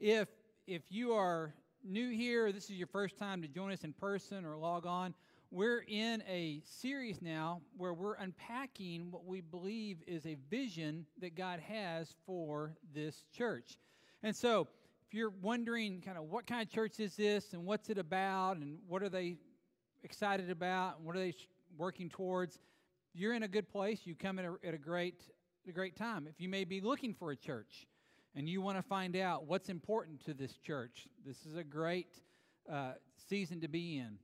If if you are new here, this is your first time to join us in person or log on, we're in a series now where we're unpacking what we believe is a vision that God has for this church. And so, if you're wondering kind of what kind of church is this and what's it about and what are they excited about and what are they working towards, you're in a good place. You come at a, at a great a great time. If you may be looking for a church and you want to find out what's important to this church, this is a great uh, season to be in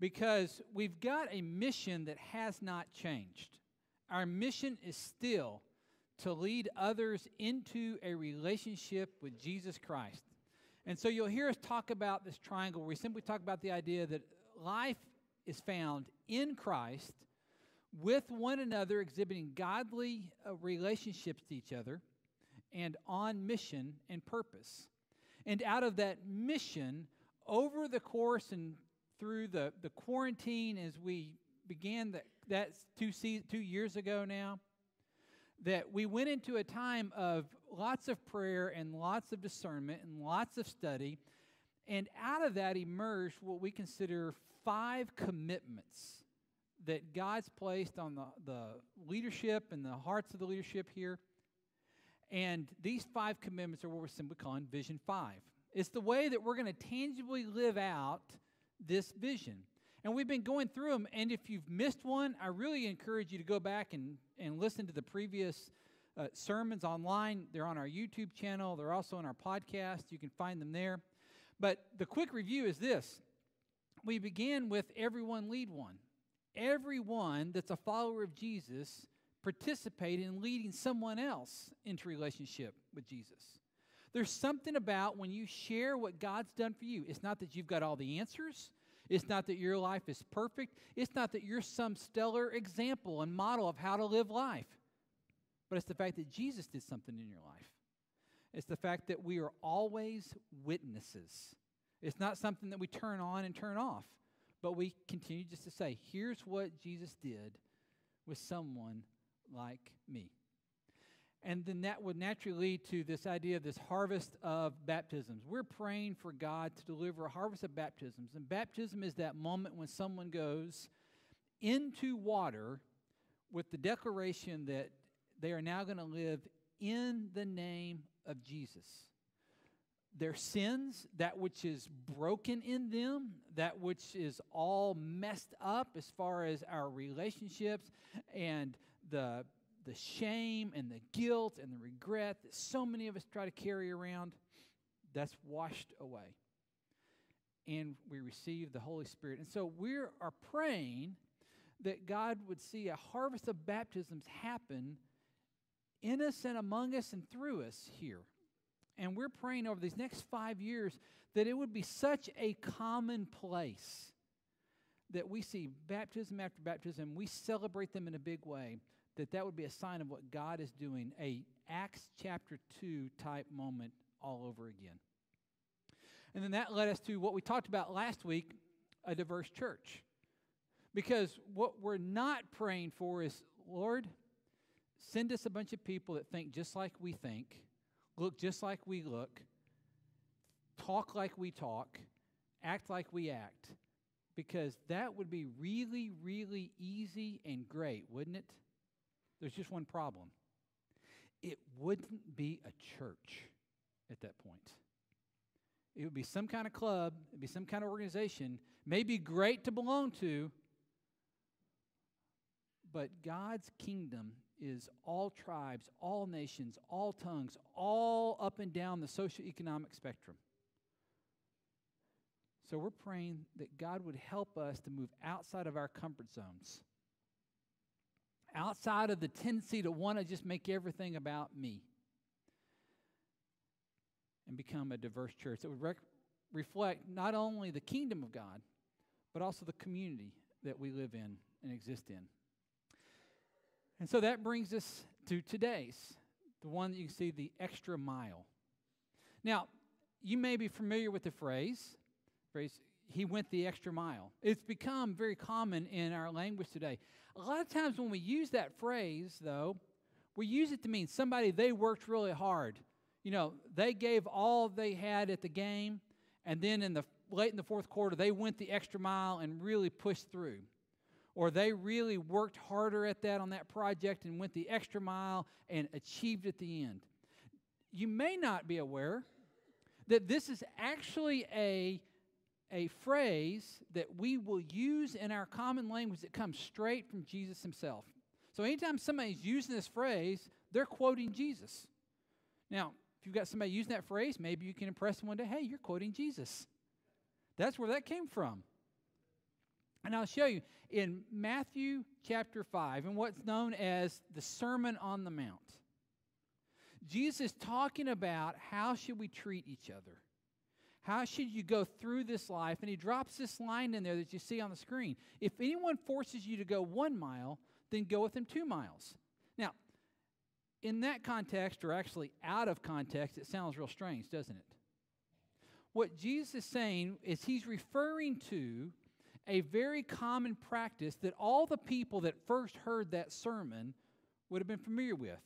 because we've got a mission that has not changed. Our mission is still to lead others into a relationship with Jesus Christ. And so you'll hear us talk about this triangle where we simply talk about the idea that life is found in Christ with one another, exhibiting godly uh, relationships to each other and on mission and purpose. And out of that mission, over the course and through the, the quarantine as we began that, that two, two years ago now, that we went into a time of lots of prayer and lots of discernment and lots of study. And out of that emerged what we consider five commitments that God's placed on the, the leadership and the hearts of the leadership here. And these five commitments are what we're simply calling Vision 5. It's the way that we're going to tangibly live out this vision. And we've been going through them. And if you've missed one, I really encourage you to go back and, and listen to the previous uh, sermons online. They're on our YouTube channel, they're also on our podcast. You can find them there. But the quick review is this we began with everyone lead one. Everyone that's a follower of Jesus participate in leading someone else into relationship with Jesus. There's something about when you share what God's done for you. It's not that you've got all the answers. It's not that your life is perfect. It's not that you're some stellar example and model of how to live life. But it's the fact that Jesus did something in your life. It's the fact that we are always witnesses. It's not something that we turn on and turn off, but we continue just to say, here's what Jesus did with someone like me. And then that would naturally lead to this idea of this harvest of baptisms. We're praying for God to deliver a harvest of baptisms. And baptism is that moment when someone goes into water with the declaration that they are now going to live in the name of Jesus. Their sins, that which is broken in them, that which is all messed up as far as our relationships and the the shame and the guilt and the regret that so many of us try to carry around, that's washed away. And we receive the Holy Spirit. And so we are praying that God would see a harvest of baptisms happen in us and among us and through us here. And we're praying over these next five years that it would be such a common place that we see baptism after baptism, we celebrate them in a big way that that would be a sign of what God is doing, a Acts chapter 2 type moment all over again. And then that led us to what we talked about last week a diverse church. Because what we're not praying for is, Lord, send us a bunch of people that think just like we think, look just like we look, talk like we talk, act like we act. Because that would be really, really easy and great, wouldn't it? There's just one problem it wouldn't be a church at that point. It would be some kind of club, it'd be some kind of organization, maybe great to belong to, but God's kingdom is all tribes, all nations, all tongues, all up and down the socioeconomic spectrum. So we're praying that God would help us to move outside of our comfort zones outside of the tendency to want to just make everything about me and become a diverse church that would rec- reflect not only the kingdom of God, but also the community that we live in and exist in. And so that brings us to today's, the one that you can see, the extra mile. Now, you may be familiar with the phrase, phrase, he went the extra mile. It's become very common in our language today. A lot of times when we use that phrase, though, we use it to mean somebody they worked really hard. you know, they gave all they had at the game, and then in the late in the fourth quarter, they went the extra mile and really pushed through. Or they really worked harder at that on that project and went the extra mile and achieved at the end. You may not be aware that this is actually a, a phrase that we will use in our common language that comes straight from Jesus himself. So anytime somebody's using this phrase, they're quoting Jesus. Now, if you've got somebody using that phrase, maybe you can impress them one day, hey, you're quoting Jesus. That's where that came from. And I'll show you in Matthew chapter 5, and what's known as the Sermon on the Mount. Jesus is talking about how should we treat each other? How should you go through this life? And he drops this line in there that you see on the screen. If anyone forces you to go one mile, then go with them two miles. Now, in that context, or actually out of context, it sounds real strange, doesn't it? What Jesus is saying is he's referring to a very common practice that all the people that first heard that sermon would have been familiar with.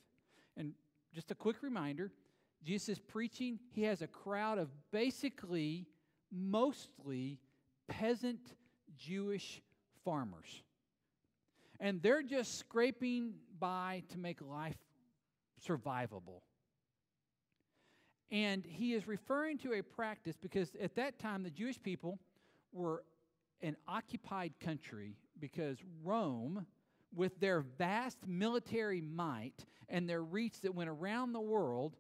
And just a quick reminder Jesus preaching, he has a crowd of basically, mostly peasant Jewish farmers. And they're just scraping by to make life survivable. And he is referring to a practice because at that time the Jewish people were an occupied country because Rome, with their vast military might and their reach that went around the world,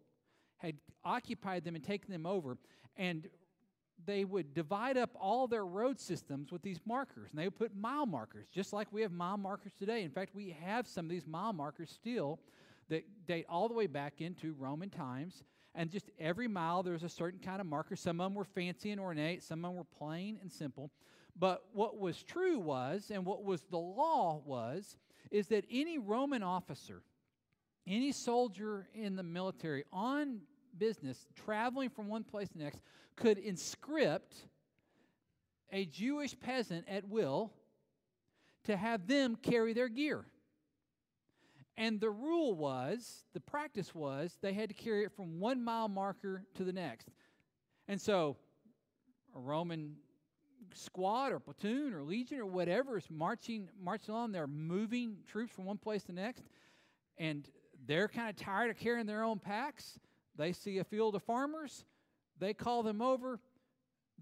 had occupied them and taken them over. And they would divide up all their road systems with these markers. And they would put mile markers, just like we have mile markers today. In fact, we have some of these mile markers still that date all the way back into Roman times. And just every mile, there was a certain kind of marker. Some of them were fancy and ornate, some of them were plain and simple. But what was true was, and what was the law was, is that any Roman officer, any soldier in the military on business, traveling from one place to the next, could inscript a Jewish peasant at will to have them carry their gear. And the rule was, the practice was, they had to carry it from one mile marker to the next. And so, a Roman squad or platoon or legion or whatever is marching marching along, They're moving troops from one place to the next, and they're kind of tired of carrying their own packs. They see a field of farmers, they call them over.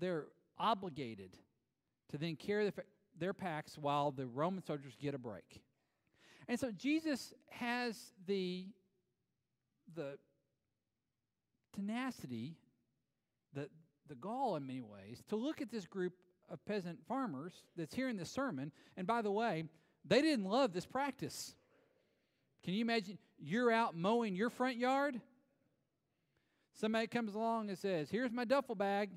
They're obligated to then carry the, their packs while the Roman soldiers get a break. And so Jesus has the, the tenacity, the, the gall in many ways, to look at this group of peasant farmers that's hearing this sermon. And by the way, they didn't love this practice. Can you imagine you're out mowing your front yard? Somebody comes along and says, Here's my duffel bag.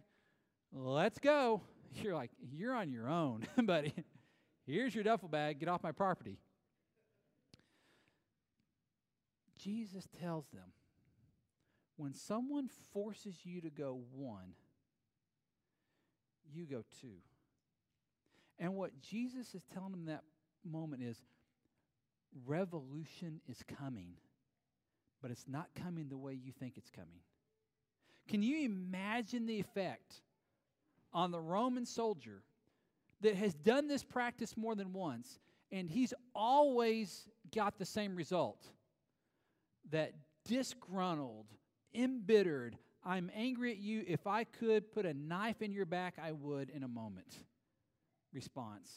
Let's go. You're like, You're on your own, buddy. Here's your duffel bag. Get off my property. Jesus tells them when someone forces you to go one, you go two. And what Jesus is telling them that moment is revolution is coming, but it's not coming the way you think it's coming. Can you imagine the effect on the Roman soldier that has done this practice more than once and he's always got the same result? that disgruntled, embittered, I'm angry at you. If I could put a knife in your back, I would in a moment response.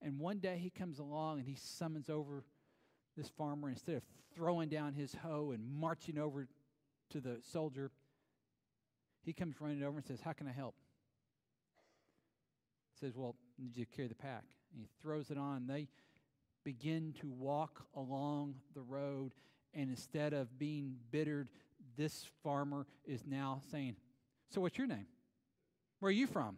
And one day he comes along and he summons over this farmer. Instead of throwing down his hoe and marching over to the soldier, he comes running over and says, How can I help? He says, Well, need you carry the pack. And he throws it on. They begin to walk along the road. And instead of being bittered, this farmer is now saying, So, what's your name? Where are you from?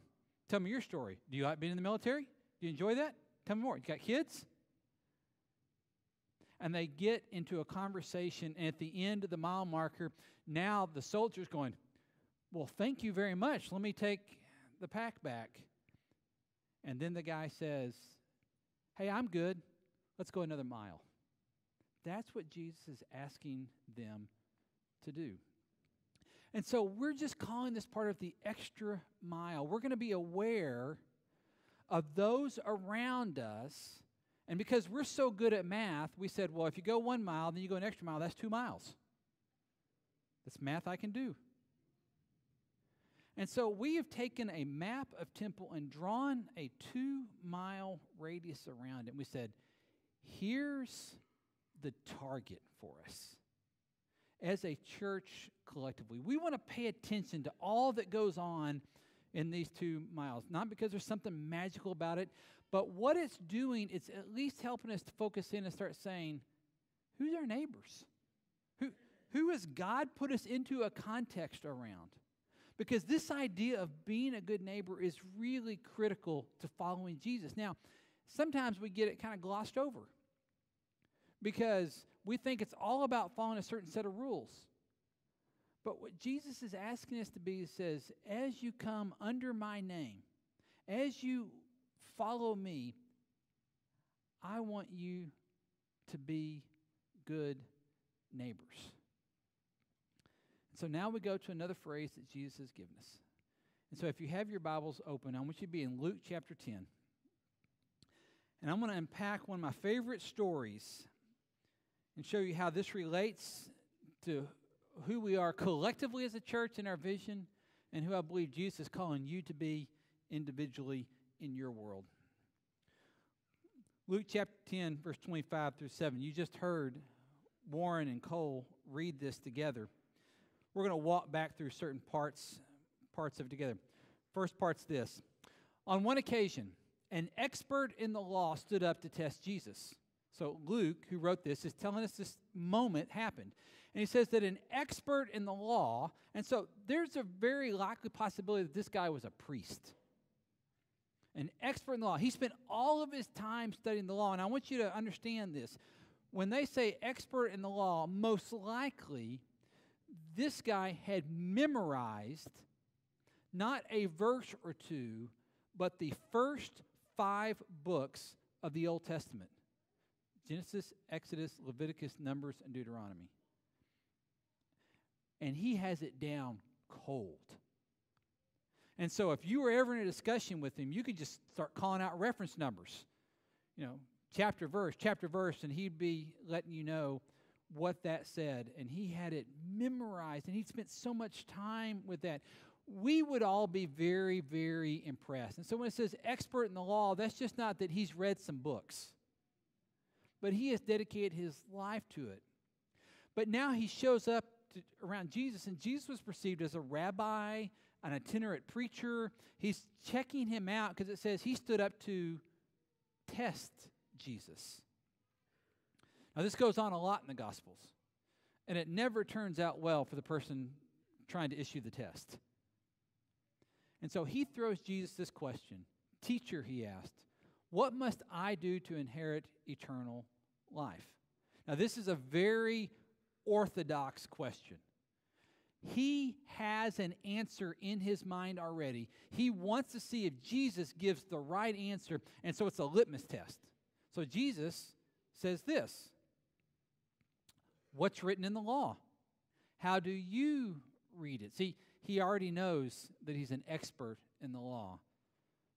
Tell me your story. Do you like being in the military? Do you enjoy that? Tell me more. You got kids? And they get into a conversation. And at the end of the mile marker, now the soldier's going, Well, thank you very much. Let me take the pack back. And then the guy says, Hey, I'm good. Let's go another mile. That's what Jesus is asking them to do. And so we're just calling this part of the extra mile. We're going to be aware of those around us. And because we're so good at math, we said, well, if you go one mile, then you go an extra mile, that's two miles. That's math I can do. And so we have taken a map of temple and drawn a two mile radius around it. And we said, here's the target for us as a church collectively. We want to pay attention to all that goes on in these two miles, not because there's something magical about it, but what it's doing, it's at least helping us to focus in and start saying, who's our neighbors? Who, who has God put us into a context around? Because this idea of being a good neighbor is really critical to following Jesus. Now, sometimes we get it kind of glossed over because we think it's all about following a certain set of rules. But what Jesus is asking us to be says, as you come under my name, as you follow me, I want you to be good neighbors. So now we go to another phrase that Jesus has given us. And so if you have your Bibles open, I want you to be in Luke chapter 10. And I'm going to unpack one of my favorite stories and show you how this relates to who we are collectively as a church in our vision and who I believe Jesus is calling you to be individually in your world. Luke chapter 10, verse 25 through 7. You just heard Warren and Cole read this together. We're going to walk back through certain parts parts of it together. First part's this. On one occasion, an expert in the law stood up to test Jesus. So Luke, who wrote this, is telling us this moment happened. And he says that an expert in the law, and so there's a very likely possibility that this guy was a priest. An expert in the law. He spent all of his time studying the law. And I want you to understand this. When they say expert in the law, most likely this guy had memorized not a verse or two, but the first five books of the Old Testament Genesis, Exodus, Leviticus, Numbers, and Deuteronomy. And he has it down cold. And so if you were ever in a discussion with him, you could just start calling out reference numbers. You know, chapter, verse, chapter, verse, and he'd be letting you know what that said, and he had it memorized, and he'd spent so much time with that. We would all be very, very impressed. And so when it says expert in the law, that's just not that he's read some books, but he has dedicated his life to it. But now he shows up to, around Jesus, and Jesus was perceived as a rabbi, an itinerant preacher. He's checking him out because it says he stood up to test Jesus. Now, this goes on a lot in the Gospels, and it never turns out well for the person trying to issue the test. And so he throws Jesus this question Teacher, he asked, what must I do to inherit eternal life? Now, this is a very orthodox question. He has an answer in his mind already. He wants to see if Jesus gives the right answer, and so it's a litmus test. So Jesus says this What's written in the law? How do you read it? See, he already knows that he's an expert in the law.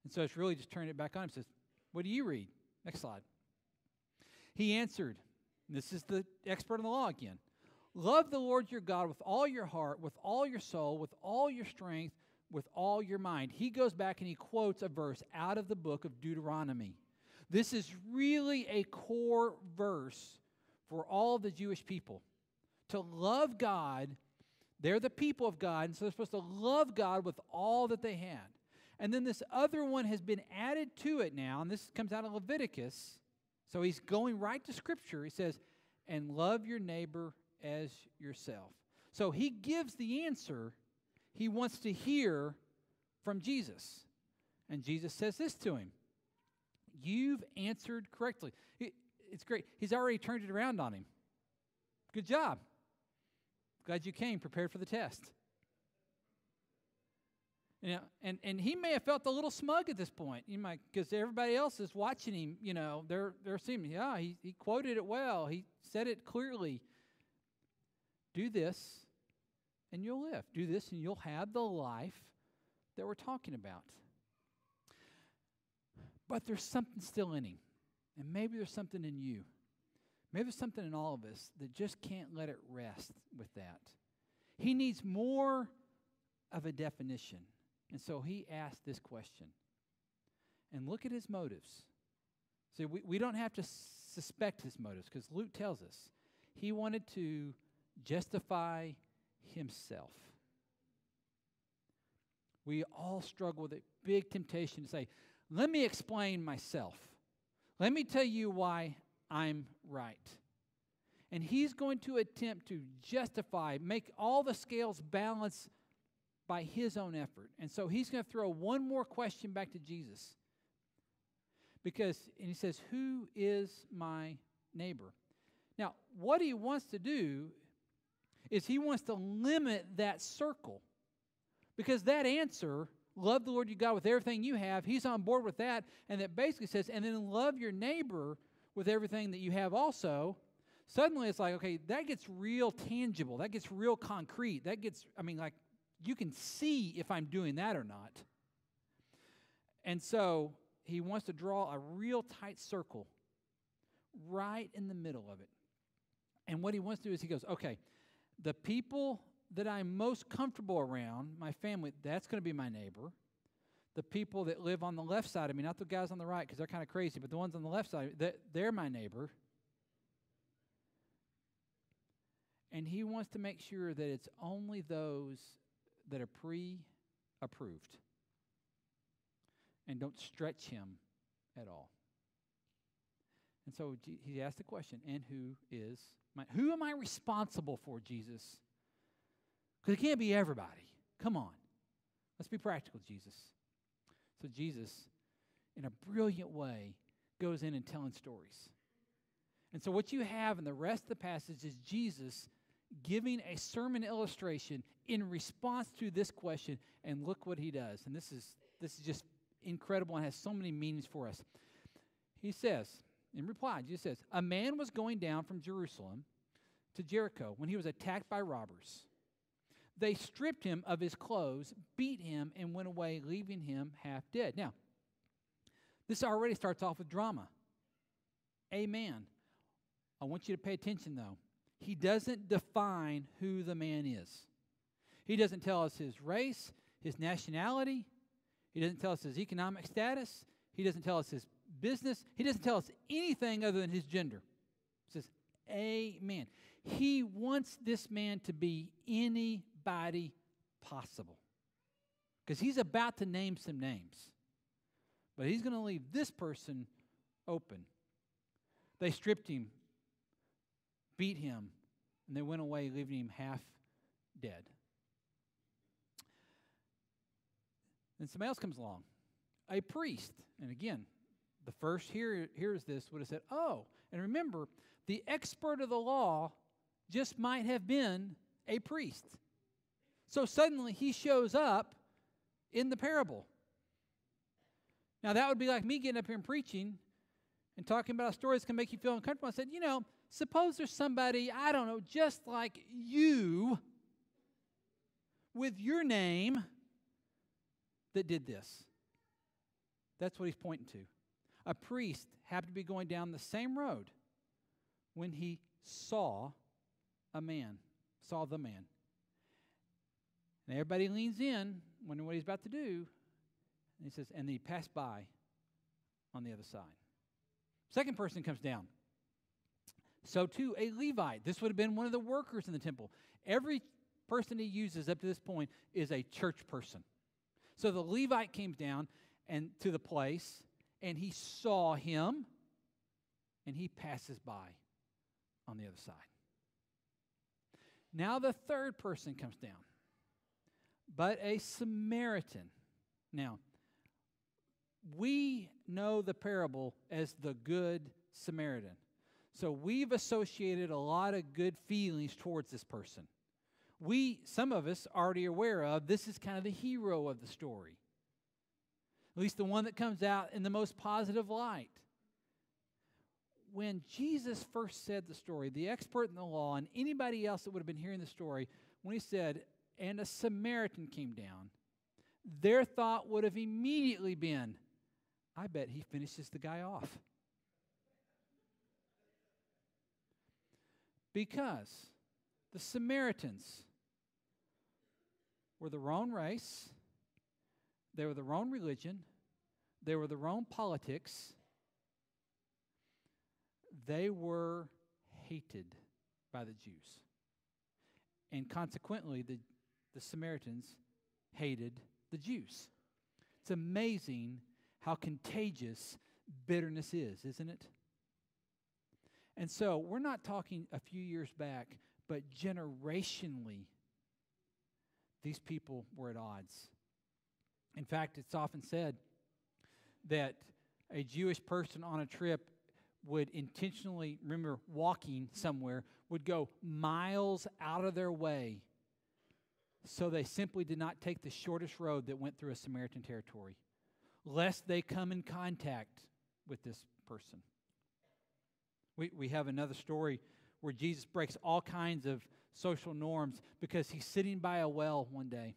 And so it's really just turning it back on him. Says, What do you read? Next slide. He answered, This is the expert in the law again. Love the Lord your God with all your heart, with all your soul, with all your strength, with all your mind. He goes back and he quotes a verse out of the book of Deuteronomy. This is really a core verse for all the Jewish people. To love God, they're the people of God, and so they're supposed to love God with all that they had. And then this other one has been added to it now, and this comes out of Leviticus. So he's going right to Scripture. He says, and love your neighbor as yourself. So he gives the answer he wants to hear from Jesus. And Jesus says this to him You've answered correctly it's great. He's already turned it around on him. Good job. Glad you came prepared for the test. You know, and, and he may have felt a little smug at this point, you might because everybody else is watching him. You know, they're they're seeing, yeah, he, he quoted it well. He said it clearly. Do this, and you'll live. Do this, and you'll have the life that we're talking about. But there's something still in him. And maybe there's something in you. Maybe there's something in all of us that just can't let it rest with that. He needs more of a definition. And so he asked this question. And look at his motives. See, we, we don't have to suspect his motives because Luke tells us he wanted to justify himself. We all struggle with a big temptation to say, let me explain myself. Let me tell you why I'm right. And he's going to attempt to justify, make all the scales balance by his own effort. And so he's going to throw one more question back to Jesus. Because, and he says, Who is my neighbor? Now, what he wants to do is he wants to limit that circle. Because that answer love the Lord your God with everything you have. He's on board with that. And that basically says, and then love your neighbor with everything that you have also. Suddenly it's like, okay, that gets real tangible. That gets real concrete. That gets, I mean, like, you can see if I'm doing that or not. And so he wants to draw a real tight circle right in the middle of it. And what he wants to do is he goes, okay, the people that I'm most comfortable around, my family, that's going to be my neighbor. The people that live on the left side of me, not the guys on the right because they're kind of crazy, but the ones on the left side, they're my neighbor. And he wants to make sure that it's only those that are pre approved and don't stretch him at all. And so he asked the question, and who is my, who am I responsible for, Jesus? Because it can't be everybody. Come on. Let's be practical, Jesus. So Jesus, in a brilliant way, goes in and telling stories. And so what you have in the rest of the passage is Jesus giving a sermon illustration in response to this question, and look what he does. And this is this is just incredible and has so many meanings for us. He says, in reply, Jesus says, A man was going down from Jerusalem to Jericho when he was attacked by robbers. They stripped him of his clothes, beat him, and went away, leaving him half dead. Now, this already starts off with drama. Amen. I want you to pay attention, though. He doesn't define who the man is. He doesn't tell us his race, his nationality. He doesn't tell us his economic status. He doesn't tell us his business. He doesn't tell us anything other than his gender. He says, Amen. He wants this man to be anybody possible. Because he's about to name some names. But he's going to leave this person open. They stripped him, beat him, and they went away, leaving him half dead. Then somebody else comes along, a priest. And again, the first here hears this would have said, Oh, and remember, the expert of the law just might have been a priest. So suddenly he shows up in the parable. Now, that would be like me getting up here and preaching and talking about a story that's going to make you feel uncomfortable. I said, you know, suppose there's somebody, I don't know, just like you with your name that did this. That's what he's pointing to. A priest happened to be going down the same road when he saw a man, saw the man. And everybody leans in, wondering what he's about to do. And he says, and he passed by on the other side. Second person comes down. So too, a Levite. This would have been one of the workers in the temple. Every person he uses up to this point is a church person. So the Levite came down and to the place, and he saw him, and he passes by on the other side. Now the third person comes down but a Samaritan. Now, we know the parable as the Good Samaritan. So we've associated a lot of good feelings towards this person. We, some of us, already aware of this is kind of the hero of the story. At least the one that comes out in the most positive light. When Jesus first said the story, the expert in the law and anybody else that would have been hearing the story, when he said, and a Samaritan came down, their thought would have immediately been, I bet he finishes the guy off. Because the Samaritans were the wrong race, they were the wrong religion, they were the wrong politics, they were hated by the Jews. And consequently, the, the Samaritans hated the Jews. It's amazing how contagious bitterness is, isn't it? And so we're not talking a few years back, but generationally, these people were at odds. In fact, it's often said that a Jewish person on a trip would intentionally, remember, walking somewhere, would go miles out of their way so they simply did not take the shortest road that went through a Samaritan territory, lest they come in contact with this person. We, we have another story where Jesus breaks all kinds of social norms because he's sitting by a well one day.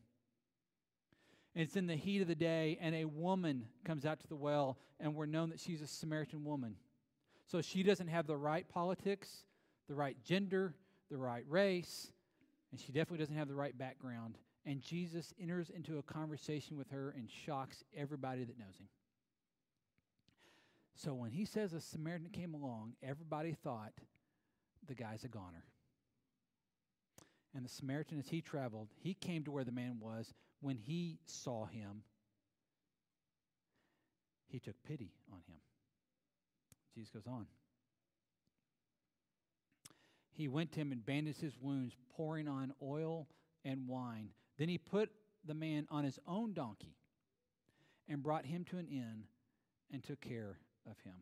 And it's in the heat of the day, and a woman comes out to the well, and we're known that she's a Samaritan woman. So she doesn't have the right politics, the right gender, the right race, and she definitely doesn't have the right background. And Jesus enters into a conversation with her and shocks everybody that knows him. So when he says a Samaritan came along, everybody thought the guy's a goner. And the Samaritan, as he traveled, he came to where the man was. When he saw him, he took pity on him. Goes on. He went to him and bandaged his wounds, pouring on oil and wine. Then he put the man on his own donkey and brought him to an inn and took care of him.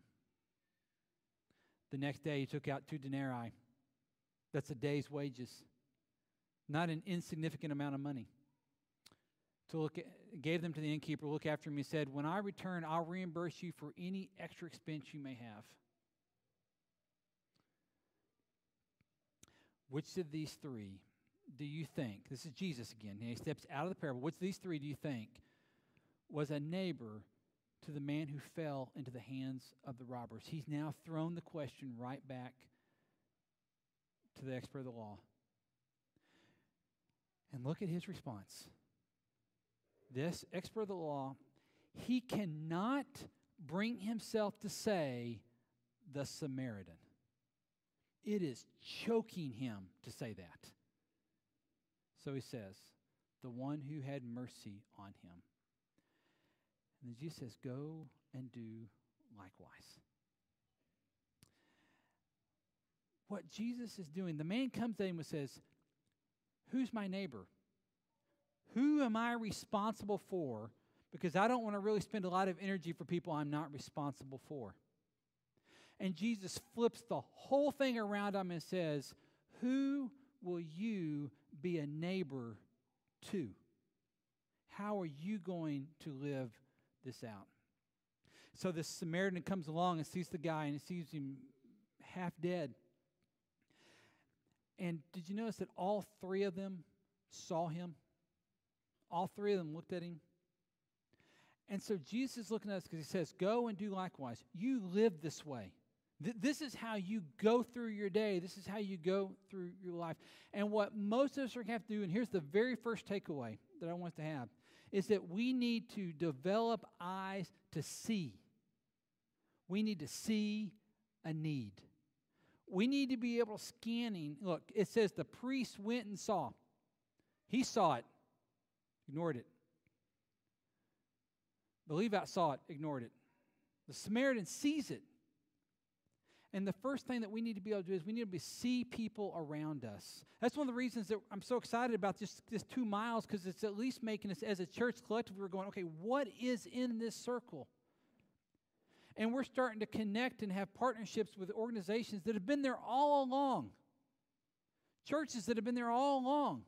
The next day he took out two denarii. That's a day's wages, not an insignificant amount of money. To look at, gave them to the innkeeper, look after him. He said, When I return, I'll reimburse you for any extra expense you may have. Which of these three do you think? This is Jesus again. He steps out of the parable. Which of these three do you think was a neighbor to the man who fell into the hands of the robbers? He's now thrown the question right back to the expert of the law. And look at his response. This expert of the law, he cannot bring himself to say the Samaritan. It is choking him to say that. So he says, the one who had mercy on him. And then Jesus says, Go and do likewise. What Jesus is doing, the man comes to him and says, Who's my neighbor? Who am I responsible for? Because I don't want to really spend a lot of energy for people I'm not responsible for. And Jesus flips the whole thing around him and says, Who will you be a neighbor to? How are you going to live this out? So this Samaritan comes along and sees the guy and he sees him half dead. And did you notice that all three of them saw him? All three of them looked at him. And so Jesus is looking at us because he says, Go and do likewise. You live this way. Th- this is how you go through your day. This is how you go through your life. And what most of us are going to have to do, and here's the very first takeaway that I want to have, is that we need to develop eyes to see. We need to see a need. We need to be able to scanning. Look, it says the priest went and saw. He saw it, ignored it. The Levite saw it, ignored it. The Samaritan sees it, and the first thing that we need to be able to do is we need to see people around us. That's one of the reasons that I'm so excited about this, this two miles because it's at least making us, as a church collective, we're going, okay, what is in this circle? And we're starting to connect and have partnerships with organizations that have been there all along, churches that have been there all along.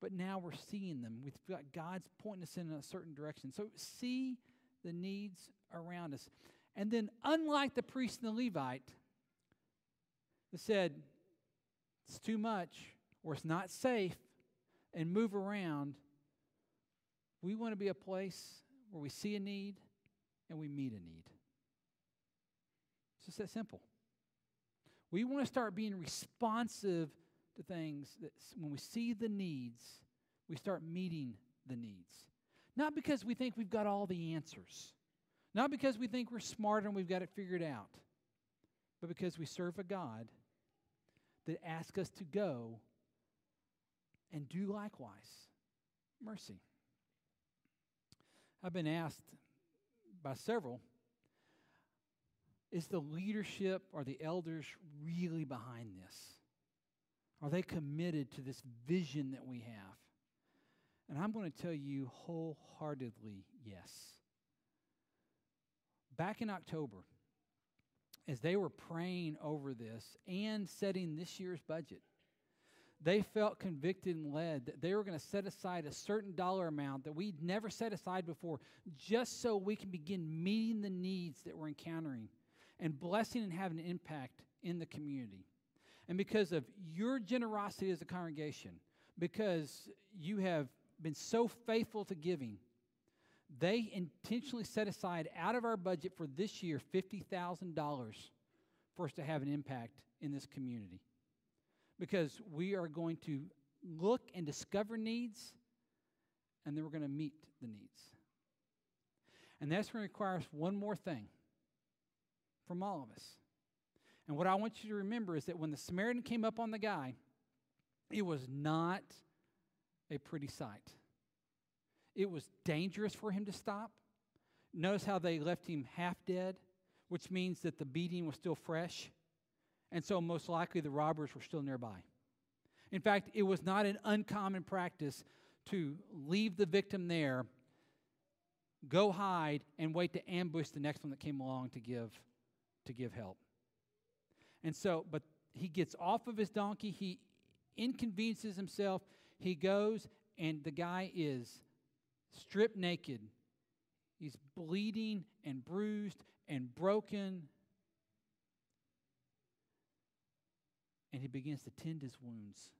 But now we're seeing them. We've got God's pointing us in a certain direction. So see the needs around us. And then, unlike the priest and the Levite that said, it's too much, or it's not safe and move around. We want to be a place where we see a need and we meet a need. It's just that simple. We want to start being responsive to things that when we see the needs, we start meeting the needs. Not because we think we've got all the answers, not because we think we're smarter and we've got it figured out, but because we serve a God that asks us to go and do likewise. Mercy. I've been asked by several is the leadership or the elders really behind this? Are they committed to this vision that we have? And I'm going to tell you wholeheartedly yes. Back in October, as they were praying over this and setting this year's budget, they felt convicted and led that they were going to set aside a certain dollar amount that we'd never set aside before just so we can begin meeting the needs that we're encountering and blessing and having an impact in the community. And because of your generosity as a congregation, because you have been so faithful to giving, they intentionally set aside out of our budget for this year $50,000 for us to have an impact in this community. Because we are going to look and discover needs, and then we're going to meet the needs. And that's going to require us one more thing from all of us. And what I want you to remember is that when the Samaritan came up on the guy, it was not a pretty sight. It was dangerous for him to stop. Notice how they left him half dead, which means that the beating was still fresh. And so, most likely, the robbers were still nearby. In fact, it was not an uncommon practice to leave the victim there, go hide, and wait to ambush the next one that came along to give, to give help. And so, but he gets off of his donkey, he inconveniences himself, he goes, and the guy is stripped naked. He's bleeding and bruised and broken. And he begins to tend his wounds.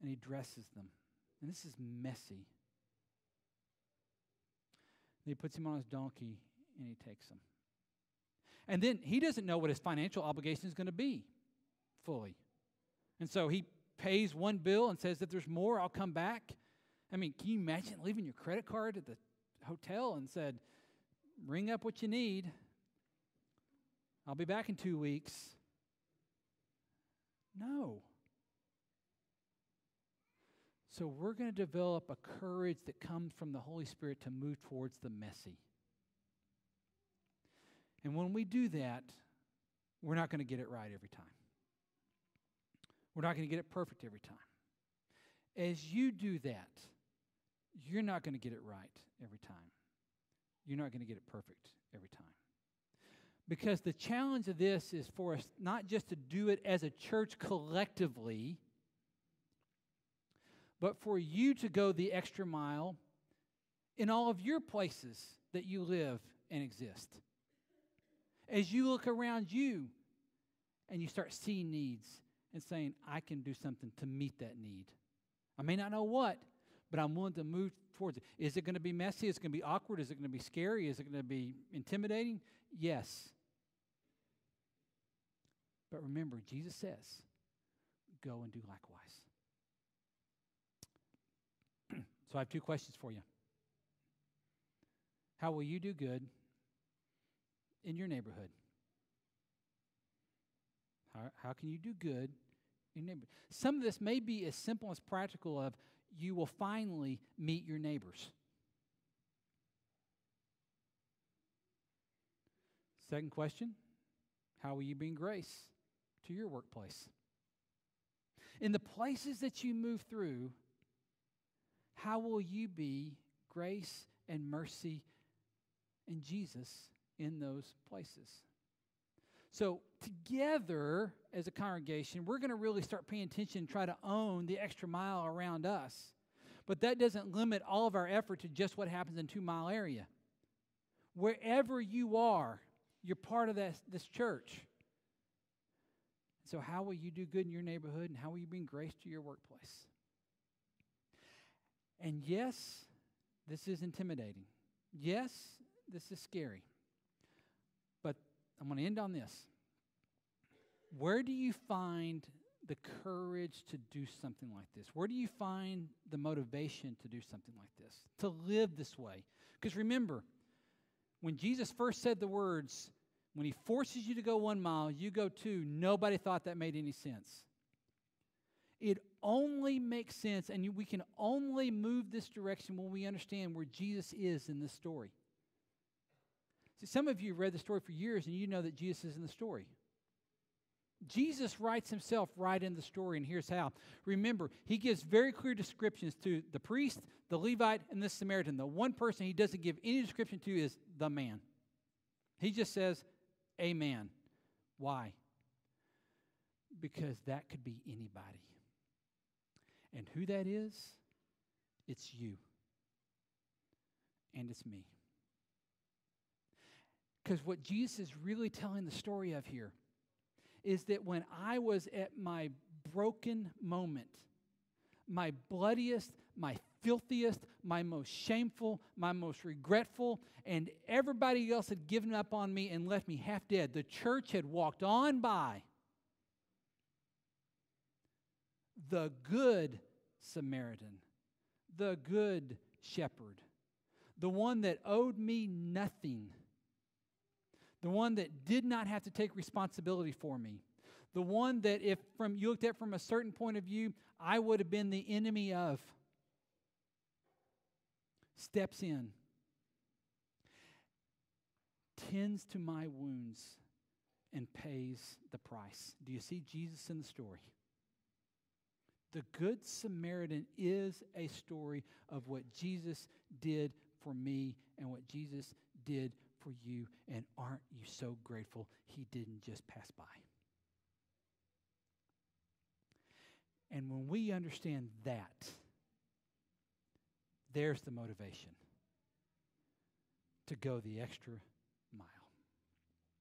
And he dresses them. And this is messy. And he puts him on his donkey and he takes him. And then he doesn't know what his financial obligation is going to be fully. And so he pays one bill and says, if there's more, I'll come back. I mean, can you imagine leaving your credit card at the hotel and said, ring up what you need? I'll be back in two weeks. No. So we're going to develop a courage that comes from the Holy Spirit to move towards the messy. And when we do that, we're not going to get it right every time. We're not going to get it perfect every time. As you do that, you're not going to get it right every time. You're not going to get it perfect every time. Because the challenge of this is for us not just to do it as a church collectively, but for you to go the extra mile in all of your places that you live and exist. As you look around you and you start seeing needs and saying, I can do something to meet that need. I may not know what, but I'm willing to move towards it. Is it going to be messy? Is it going to be awkward? Is it going to be scary? Is it going to be intimidating? Yes. But remember, Jesus says, go and do likewise. so I have two questions for you. How will you do good in your neighborhood? How, how can you do good in your neighborhood? Some of this may be as simple as practical of you will finally meet your neighbors. Second question How will you bring grace to your workplace? In the places that you move through, how will you be grace and mercy and Jesus in those places? So, together as a congregation, we're going to really start paying attention and try to own the extra mile around us. But that doesn't limit all of our effort to just what happens in two mile area. Wherever you are, you're part of this, this church. So, how will you do good in your neighborhood and how will you bring grace to your workplace? And yes, this is intimidating. Yes, this is scary. I'm going to end on this. Where do you find the courage to do something like this? Where do you find the motivation to do something like this? To live this way? Because remember, when Jesus first said the words, when he forces you to go one mile, you go two, nobody thought that made any sense. It only makes sense, and we can only move this direction when we understand where Jesus is in this story. See, some of you read the story for years and you know that Jesus is in the story. Jesus writes himself right in the story, and here's how. Remember, he gives very clear descriptions to the priest, the Levite, and the Samaritan. The one person he doesn't give any description to is the man. He just says, a man. Why? Because that could be anybody. And who that is, it's you. And it's me. Because what Jesus is really telling the story of here is that when I was at my broken moment, my bloodiest, my filthiest, my most shameful, my most regretful, and everybody else had given up on me and left me half dead. The church had walked on by. The good Samaritan, the good shepherd, the one that owed me nothing the one that did not have to take responsibility for me, the one that if from you looked at from a certain point of view, I would have been the enemy of, steps in, tends to my wounds, and pays the price. Do you see Jesus in the story? The Good Samaritan is a story of what Jesus did for me and what Jesus did for you, and aren't you so grateful he didn't just pass by? And when we understand that, there's the motivation to go the extra.